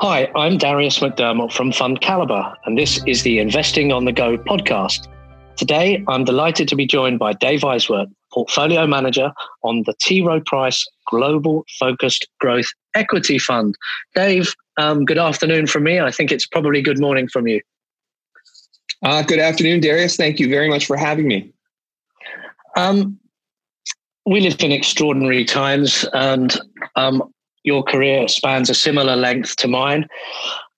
Hi, I'm Darius McDermott from FundCalibre, and this is the Investing on the Go podcast. Today, I'm delighted to be joined by Dave Eiswert, Portfolio Manager on the T. Rowe Price Global Focused Growth Equity Fund. Dave, um, good afternoon from me. I think it's probably good morning from you. Uh, good afternoon, Darius. Thank you very much for having me. Um, we live in extraordinary times, and um, your career spans a similar length to mine.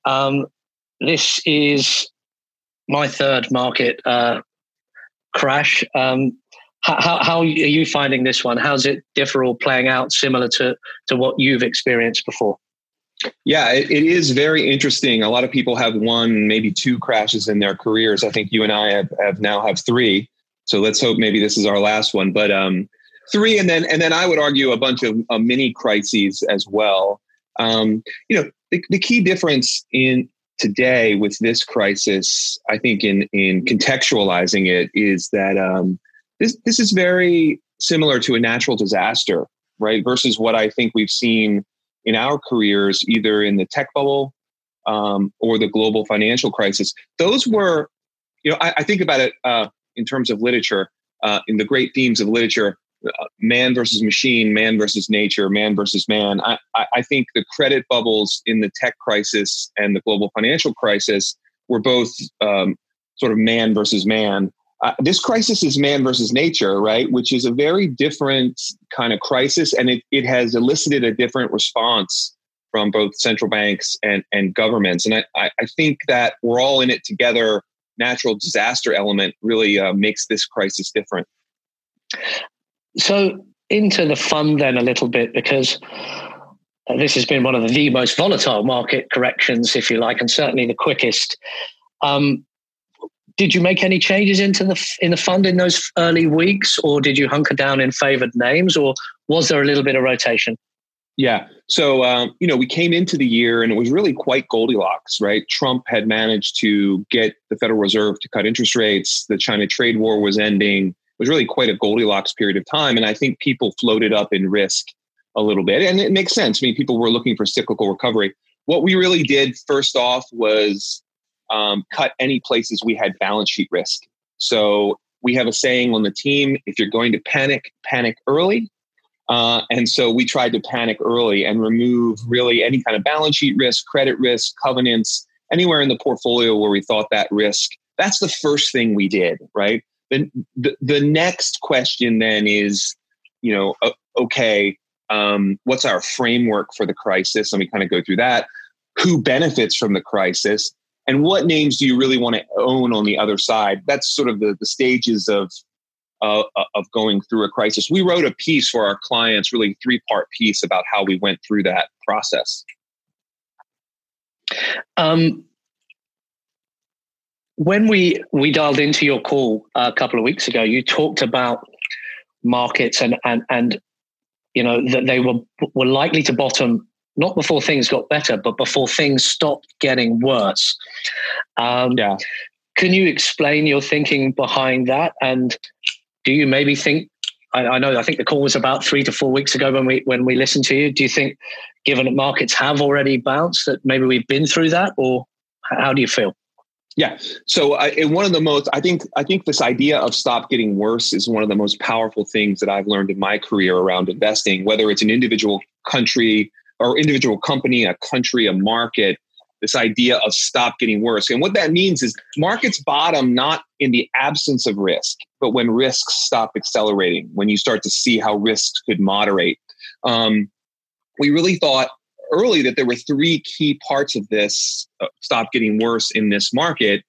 Um, this is my third market uh, crash. Um, how, how, are you finding this one? How's it differ or playing out similar to, to what you've experienced before? Yeah, it, it is very interesting. A lot of people have one, maybe two crashes in their careers. I think you and I have, have now have three. So let's hope maybe this is our last one. But um, three, and then and then I would argue a bunch of uh, mini crises as well. Um, you know, the, the key difference in today with this crisis, I think, in in contextualizing it, is that um, this this is very similar to a natural disaster, right? Versus what I think we've seen in our careers, either in the tech bubble um, or the global financial crisis. Those were, you know, I, I think about it uh, in terms of literature. Uh, in the great themes of literature, man versus machine, man versus nature, man versus man. I, I think the credit bubbles in the tech crisis and the global financial crisis were both um, sort of man versus man. Uh, this crisis is man versus nature, right? Which is a very different kind of crisis, and it, it has elicited a different response from both central banks and, and governments. And I, I think that we're all in it together. Natural disaster element really uh, makes this crisis different. So into the fund then a little bit because this has been one of the most volatile market corrections, if you like, and certainly the quickest. Um, did you make any changes into the in the fund in those early weeks, or did you hunker down in favored names, or was there a little bit of rotation? Yeah. So, um, you know, we came into the year and it was really quite Goldilocks, right? Trump had managed to get the Federal Reserve to cut interest rates. The China trade war was ending was really quite a Goldilocks period of time. And I think people floated up in risk a little bit. And it makes sense. I mean, people were looking for cyclical recovery. What we really did first off was um, cut any places we had balance sheet risk. So we have a saying on the team if you're going to panic, panic early. Uh, and so we tried to panic early and remove really any kind of balance sheet risk, credit risk, covenants, anywhere in the portfolio where we thought that risk. That's the first thing we did, right? The, the, next question then is, you know, okay, um, what's our framework for the crisis? Let me kind of go through that. Who benefits from the crisis? And what names do you really want to own on the other side? That's sort of the, the stages of uh, of going through a crisis. We wrote a piece for our clients, really three part piece about how we went through that process. Um, when we we dialed into your call a couple of weeks ago, you talked about markets and and and you know that they were were likely to bottom not before things got better, but before things stopped getting worse. Um, yeah. Can you explain your thinking behind that? And do you maybe think? I, I know. I think the call was about three to four weeks ago when we when we listened to you. Do you think, given that markets have already bounced, that maybe we've been through that, or how do you feel? Yeah. So uh, one of the most, I think, I think this idea of stop getting worse is one of the most powerful things that I've learned in my career around investing. Whether it's an individual country or individual company, a country, a market, this idea of stop getting worse. And what that means is markets bottom not in the absence of risk, but when risks stop accelerating, when you start to see how risks could moderate. Um, we really thought early that there were three key parts of this uh, stop getting worse in this market.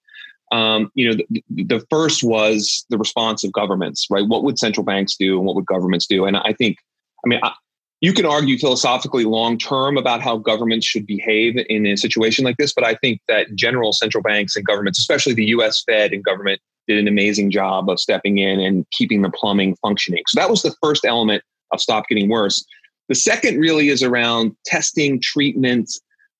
Um, you know, the, the, first was the response of governments, right? What would central banks do and what would governments do? And I think, I mean, I, you can argue philosophically long term about how governments should behave in a situation like this, but I think that general central banks and governments, especially the US Fed and government, did an amazing job of stepping in and keeping the plumbing functioning. So that was the first element of stop getting worse. The second really is around testing, treatment,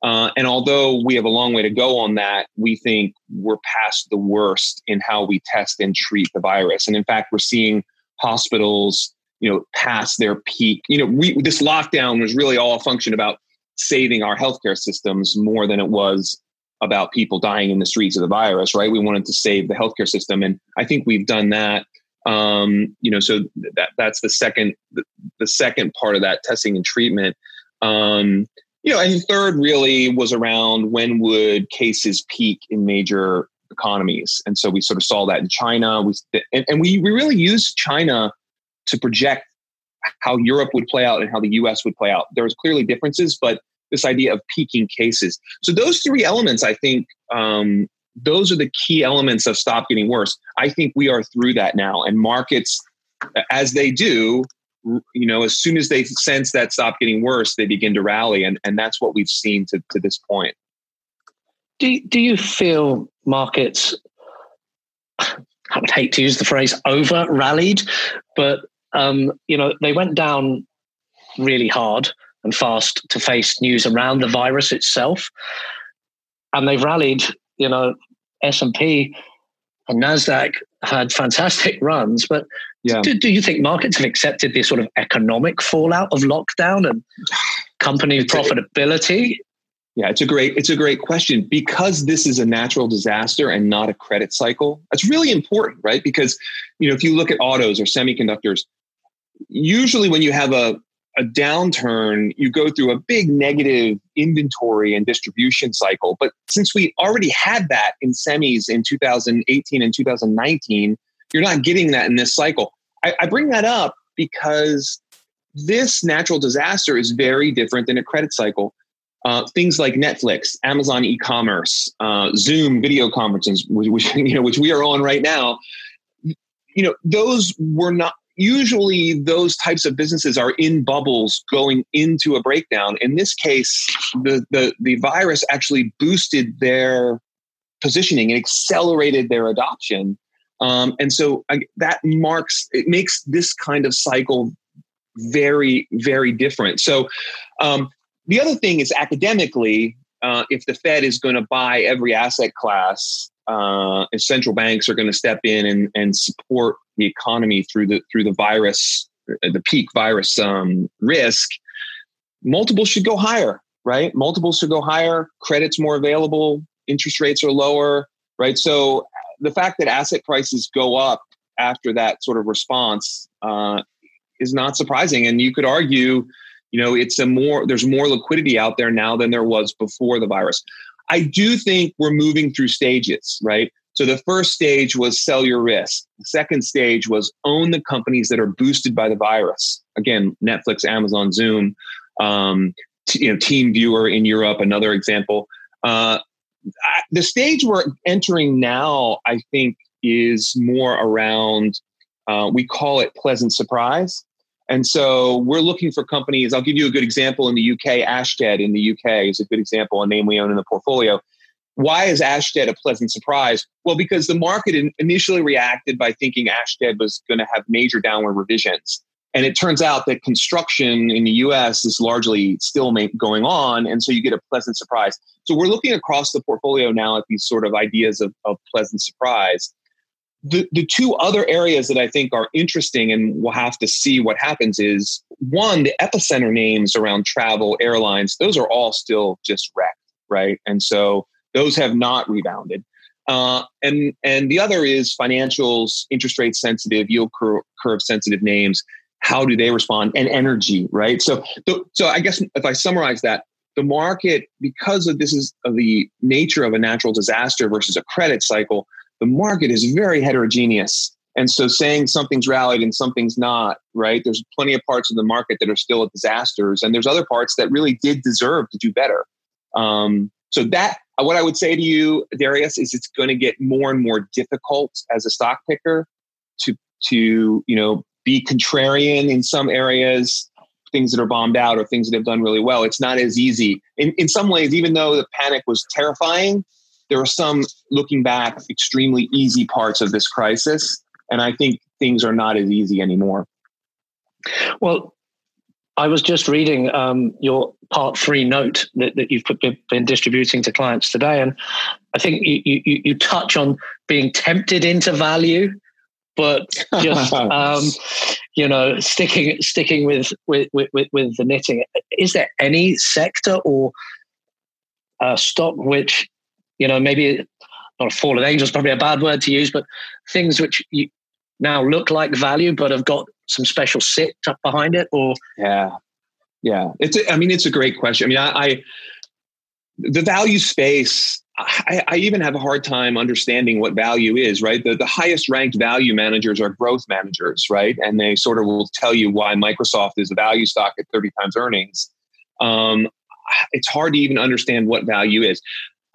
uh, and although we have a long way to go on that, we think we're past the worst in how we test and treat the virus. And in fact, we're seeing hospitals, you know, past their peak. You know, we, this lockdown was really all a function about saving our healthcare systems more than it was about people dying in the streets of the virus, right? We wanted to save the healthcare system, and I think we've done that. Um, you know, so that that's the second the, the, second part of that testing and treatment. Um, you know, and third really was around when would cases peak in major economies, and so we sort of saw that in China. We and, and we we really used China to project how Europe would play out and how the U.S. would play out. There was clearly differences, but this idea of peaking cases. So those three elements, I think, um, those are the key elements of stop getting worse. I think we are through that now, and markets, as they do, you know, as soon as they sense that stop getting worse, they begin to rally, and and that's what we've seen to to this point. Do do you feel markets? I would hate to use the phrase over rallied, but um, you know they went down really hard and fast to face news around the virus itself. And they've rallied, you know, S&P and NASDAQ had fantastic runs, but yeah. do, do you think markets have accepted the sort of economic fallout of lockdown and company it's profitability? A, yeah, it's a great it's a great question because this is a natural disaster and not a credit cycle. That's really important, right? Because you know, if you look at autos or semiconductors, usually when you have a a downturn, you go through a big negative inventory and distribution cycle. But since we already had that in semis in 2018 and 2019, you're not getting that in this cycle. I, I bring that up because this natural disaster is very different than a credit cycle. Uh, things like Netflix, Amazon e-commerce, uh, Zoom video conferences, which, which, you know which we are on right now. You know those were not usually those types of businesses are in bubbles going into a breakdown. In this case, the, the, the virus actually boosted their positioning and accelerated their adoption. Um, and so I, that marks, it makes this kind of cycle very, very different. So um, the other thing is academically, uh, if the Fed is going to buy every asset class, uh, if central banks are going to step in and, and support the economy through the through the virus, uh, the peak virus um, risk, multiples should go higher, right? Multiples should go higher. Credit's more available. Interest rates are lower, right? So the fact that asset prices go up after that sort of response uh, is not surprising, and you could argue you know it's a more there's more liquidity out there now than there was before the virus I do think we're moving through stages, right? So the first stage was sell your risk. The second stage was own the companies that are boosted by the virus. Again, Netflix, Amazon, Zoom, um, t- you know, Team Viewer in Europe, another example. Uh, I, the stage we're entering now, I think, is more around. Uh, we call it pleasant surprise. And so we're looking for companies. I'll give you a good example in the UK. Ashtead in the UK is a good example, a name we own in the portfolio. Why is Ashtead a pleasant surprise? Well, because the market initially reacted by thinking Ashtead was going to have major downward revisions. And it turns out that construction in the US is largely still going on. And so you get a pleasant surprise. So we're looking across the portfolio now at these sort of ideas of, of pleasant surprise the, the two other areas that I think are interesting and we'll have to see what happens is one, the epicenter names around travel, airlines, those are all still just wrecked, right? And so those have not rebounded. Uh, and and the other is financials, interest rate sensitive, yield curve, curve sensitive names. How do they respond? And energy, right? So, so I guess if I summarize that, the market, because of this is of the nature of a natural disaster versus a credit cycle, the market is very heterogeneous. And so saying something's rallied and something's not, right? There's plenty of parts of the market that are still at disasters, and there's other parts that really did deserve to do better. Um, so that Uh, what I would say to you, Darius, is it's going to get more and more difficult as a stock picker to to you know be contrarian in some areas, things that are bombed out or things that have done really well. It's not as easy. In in some ways, even though the panic was terrifying, there are some looking back extremely easy parts of this crisis and i think things are not as easy anymore well i was just reading um, your part three note that, that you've put, been distributing to clients today and i think you, you, you touch on being tempted into value but just um, you know, sticking sticking with, with with with the knitting. Is there any sector or uh, stock which you know maybe not a fallen angel is probably a bad word to use, but things which you now look like value but have got some special sit up behind it, or yeah, yeah. It's a, I mean, it's a great question. I mean, I, I the value space I, I, even have a hard time understanding what value is, right? The, the highest ranked value managers are growth managers, right? And they sort of will tell you why Microsoft is a value stock at 30 times earnings. Um, it's hard to even understand what value is.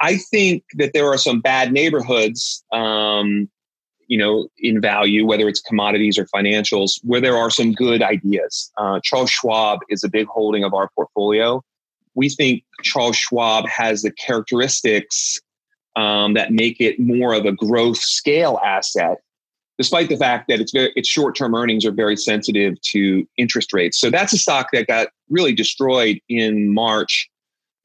I think that there are some bad neighborhoods, um, you know, in value, whether it's commodities or financials, where there are some good ideas. Uh, Charles Schwab is a big holding of our portfolio we think Charles Schwab has the characteristics um, that make it more of a growth scale asset, despite the fact that its very its short term earnings are very sensitive to interest rates. So that's a stock that got really destroyed in March.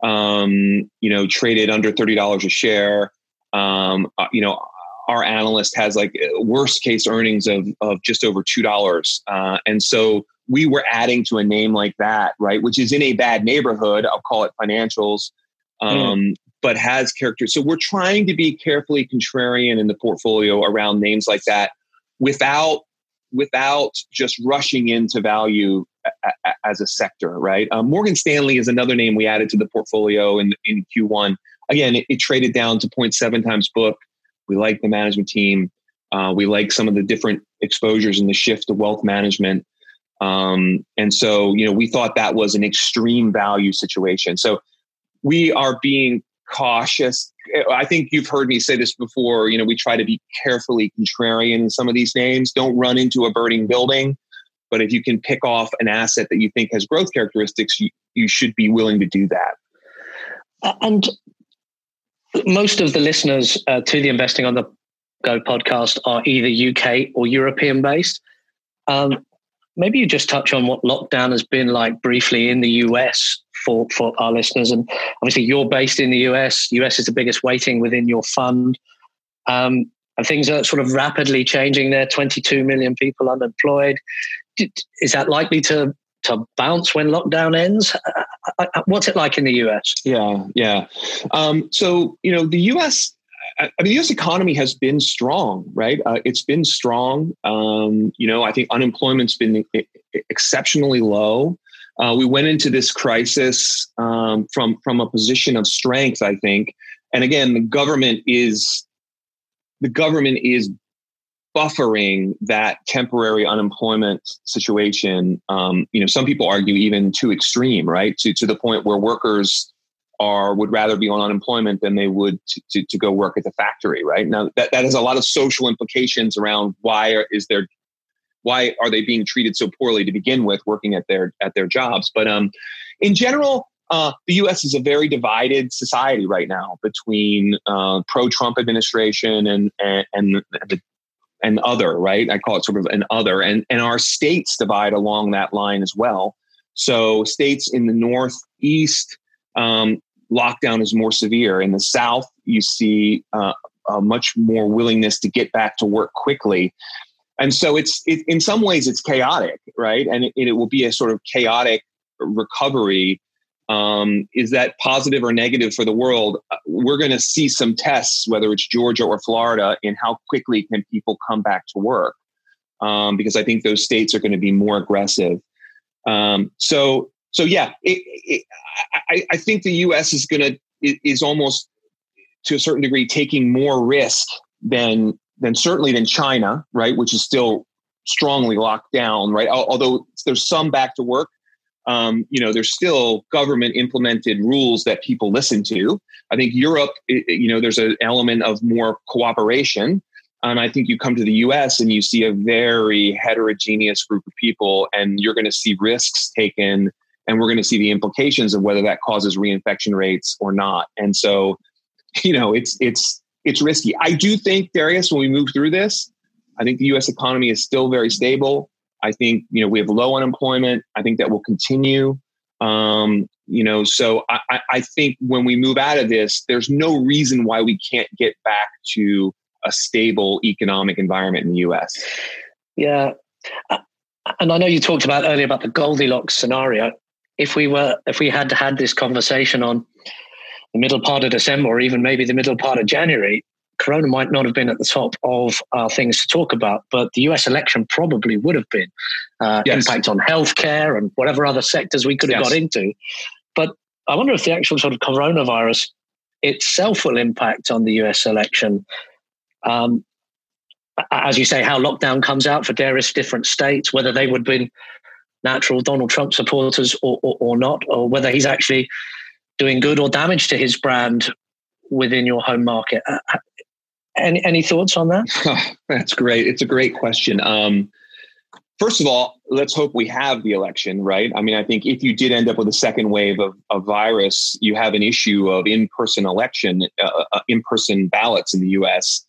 Um, you know, traded under thirty dollars a share. Um, uh, you know, our analyst has like worst case earnings of of just over two dollars, uh, and so we were adding to a name like that, right? Which is in a bad neighborhood. I'll call it financials, um, mm. but has characters. So we're trying to be carefully contrarian in the portfolio around names like that, without without just rushing into value a, a, as a sector, right? Um, Morgan Stanley is another name we added to the portfolio in in Q1. Again, it, it traded down to 0.7 times book. We like the management team. Uh, we like some of the different exposures and the shift to wealth management. Um, and so, you know, we thought that was an extreme value situation. So we are being cautious. I think you've heard me say this before. You know, we try to be carefully contrarian in some of these names. Don't run into a burning building. But if you can pick off an asset that you think has growth characteristics, you, you should be willing to do that. And most of the listeners uh, to the Investing on the Go podcast are either UK or European based. Um, maybe you just touch on what lockdown has been like briefly in the US for, for our listeners. And obviously, you're based in the US. US is the biggest weighting within your fund. Um, and things are sort of rapidly changing there 22 million people unemployed. Is that likely to, to bounce when lockdown ends? What's it like in the US? Yeah, yeah. Um, so, you know, the US I mean, the U.S. economy has been strong, right? Uh, it's been strong. Um, you know, I think unemployment's been exceptionally low. Uh, we went into this crisis um, from from a position of strength, I think. And again, the government is the government is buffering that temporary unemployment situation. Um, you know, some people argue even too extreme, right? To to the point where workers are would rather be on unemployment than they would to, to, to, go work at the factory right now that, that has a lot of social implications around why are, is there why are they being treated so poorly to begin with working at their at their jobs but um in general uh, the U.S. is a very divided society right now between uh, pro-Trump administration and and and, the, and other. Right, I call it sort of an other, and and our states divide along that line as well. So states in the northeast um, lockdown is more severe. In the South, you see uh, a much more willingness to get back to work quickly. And so it's it, in some ways it's chaotic, right? And it, it, will be a sort of chaotic recovery. Um, is that positive or negative for the world? Uh, we're going to see some tests, whether it's Georgia or Florida, in how quickly can people come back to work, um, because I think those states are going to be more aggressive. Um, so so yeah, it, it, I, I, think the U.S. is going to is almost to a certain degree taking more risk than than certainly than China, right, which is still strongly locked down, right. Although there's some back to work, um, you know, there's still government implemented rules that people listen to. I think Europe, you know, there's an element of more cooperation. And I think you come to the US and you see a very heterogeneous group of people, and you're going to see risks taken and we're going to see the implications of whether that causes reinfection rates or not. And so, you know, it's it's it's risky. I do think Darius, when we move through this, I think the U.S. economy is still very stable. I think you know we have low unemployment. I think that will continue. Um, you know, so I, I think when we move out of this, there's no reason why we can't get back to a stable economic environment in the US. Yeah. And I know you talked about earlier about the Goldilocks scenario. If we were, if we had had this conversation on the middle part of December or even maybe the middle part of January, Corona might not have been at the top of our things to talk about, but the US election probably would have been. Uh, yes. Impact on healthcare and whatever other sectors we could have yes. got into. But I wonder if the actual sort of coronavirus itself will impact on the US election. Um, as you say, how lockdown comes out for various different states, whether they would be natural Donald Trump supporters or, or, or not, or whether he's actually doing good or damage to his brand within your home market. Any, any thoughts on that? Oh, that's great. It's a great question. Um, first of all, let's hope we have the election, right? I mean, I think if you did end up with a second wave of, of virus, you have an issue of in person election, uh, uh in person ballots in the US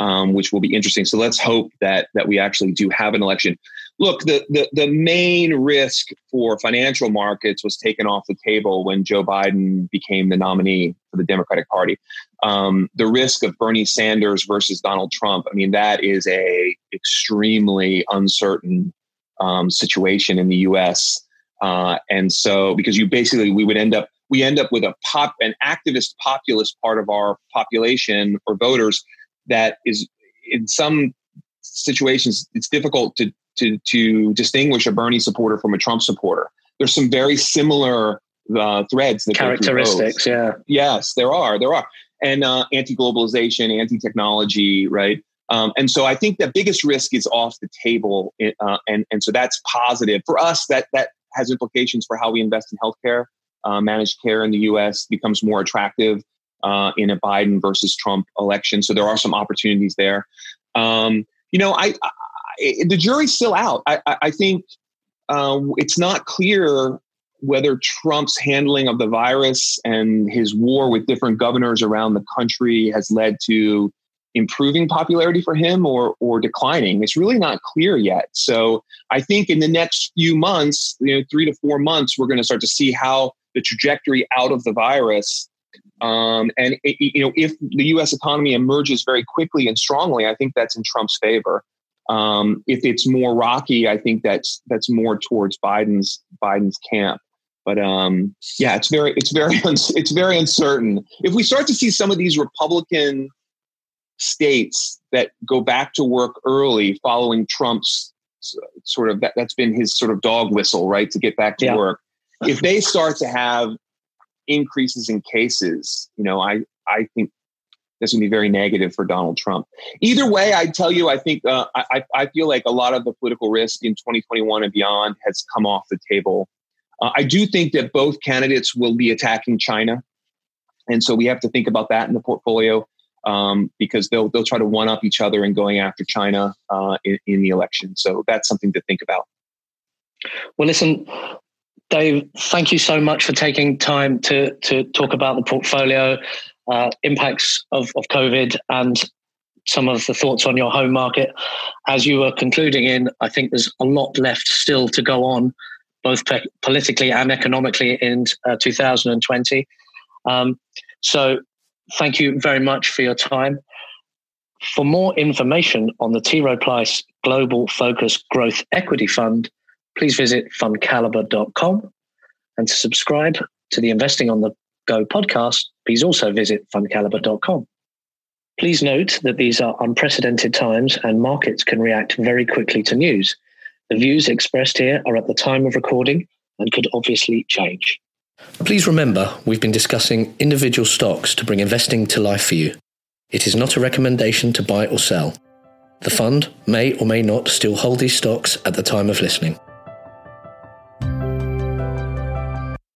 um, which will be interesting. So let's hope that that we actually do have an election. Look, the, the the main risk for financial markets was taken off the table when Joe Biden became the nominee for the Democratic Party. Um, the risk of Bernie Sanders versus Donald Trump. I mean, that is a extremely uncertain um, situation in the U.S. Uh, and so, because you basically we would end up we end up with a pop an activist populist part of our population or voters that is in some situations it's difficult to to to distinguish a Bernie supporter from a Trump supporter. There's some very similar uh, threads that characteristics. Yeah. Yes, there are. There are, and uh, anti-globalization, anti-technology, right? Um, and so I think the biggest risk is off the table, uh, and and so that's positive for us. That that has implications for how we invest in healthcare. Uh, managed care in the U.S. becomes more attractive uh, in a Biden versus Trump election. So there are some opportunities there. Um, you know, I, I, the jury's still out. I, I think uh, it's not clear whether Trump's handling of the virus and his war with different governors around the country has led to improving popularity for him or or declining. It's really not clear yet. So I think in the next few months, you know, three to four months, we're going to start to see how the trajectory out of the virus um, and it, you know, if the U.S. economy emerges very quickly and strongly, I think that's in Trump's favor. Um, if it's more rocky, I think that's that's more towards Biden's Biden's camp. But um, yeah, it's very it's very it's very uncertain. If we start to see some of these Republican states that go back to work early following Trump's sort of that, that's been his sort of dog whistle, right, to get back to yeah. work. If they start to have increases in cases, you know, I, I think this would be very negative for Donald Trump. Either way, I tell you, I think uh, I, I feel like a lot of the political risk in 2021 and beyond has come off the table. Uh, I do think that both candidates will be attacking China, and so we have to think about that in the portfolio um, because they'll they'll try to one up each other in going after China uh, in, in the election. So that's something to think about. Well, listen, Dave, thank you so much for taking time to to talk about the portfolio, uh, impacts of, of COVID, and some of the thoughts on your home market. As you were concluding in, I think there's a lot left still to go on, both pe- politically and economically in uh, 2020. Um, so, thank you very much for your time. For more information on the T. Rowe Price Global Focus Growth Equity Fund, please visit fundcalibre.com. And to subscribe to the Investing on the Go podcast, please also visit fundcalibre.com. Please note that these are unprecedented times and markets can react very quickly to news. The views expressed here are at the time of recording and could obviously change. Please remember, we've been discussing individual stocks to bring investing to life for you. It is not a recommendation to buy or sell. The fund may or may not still hold these stocks at the time of listening.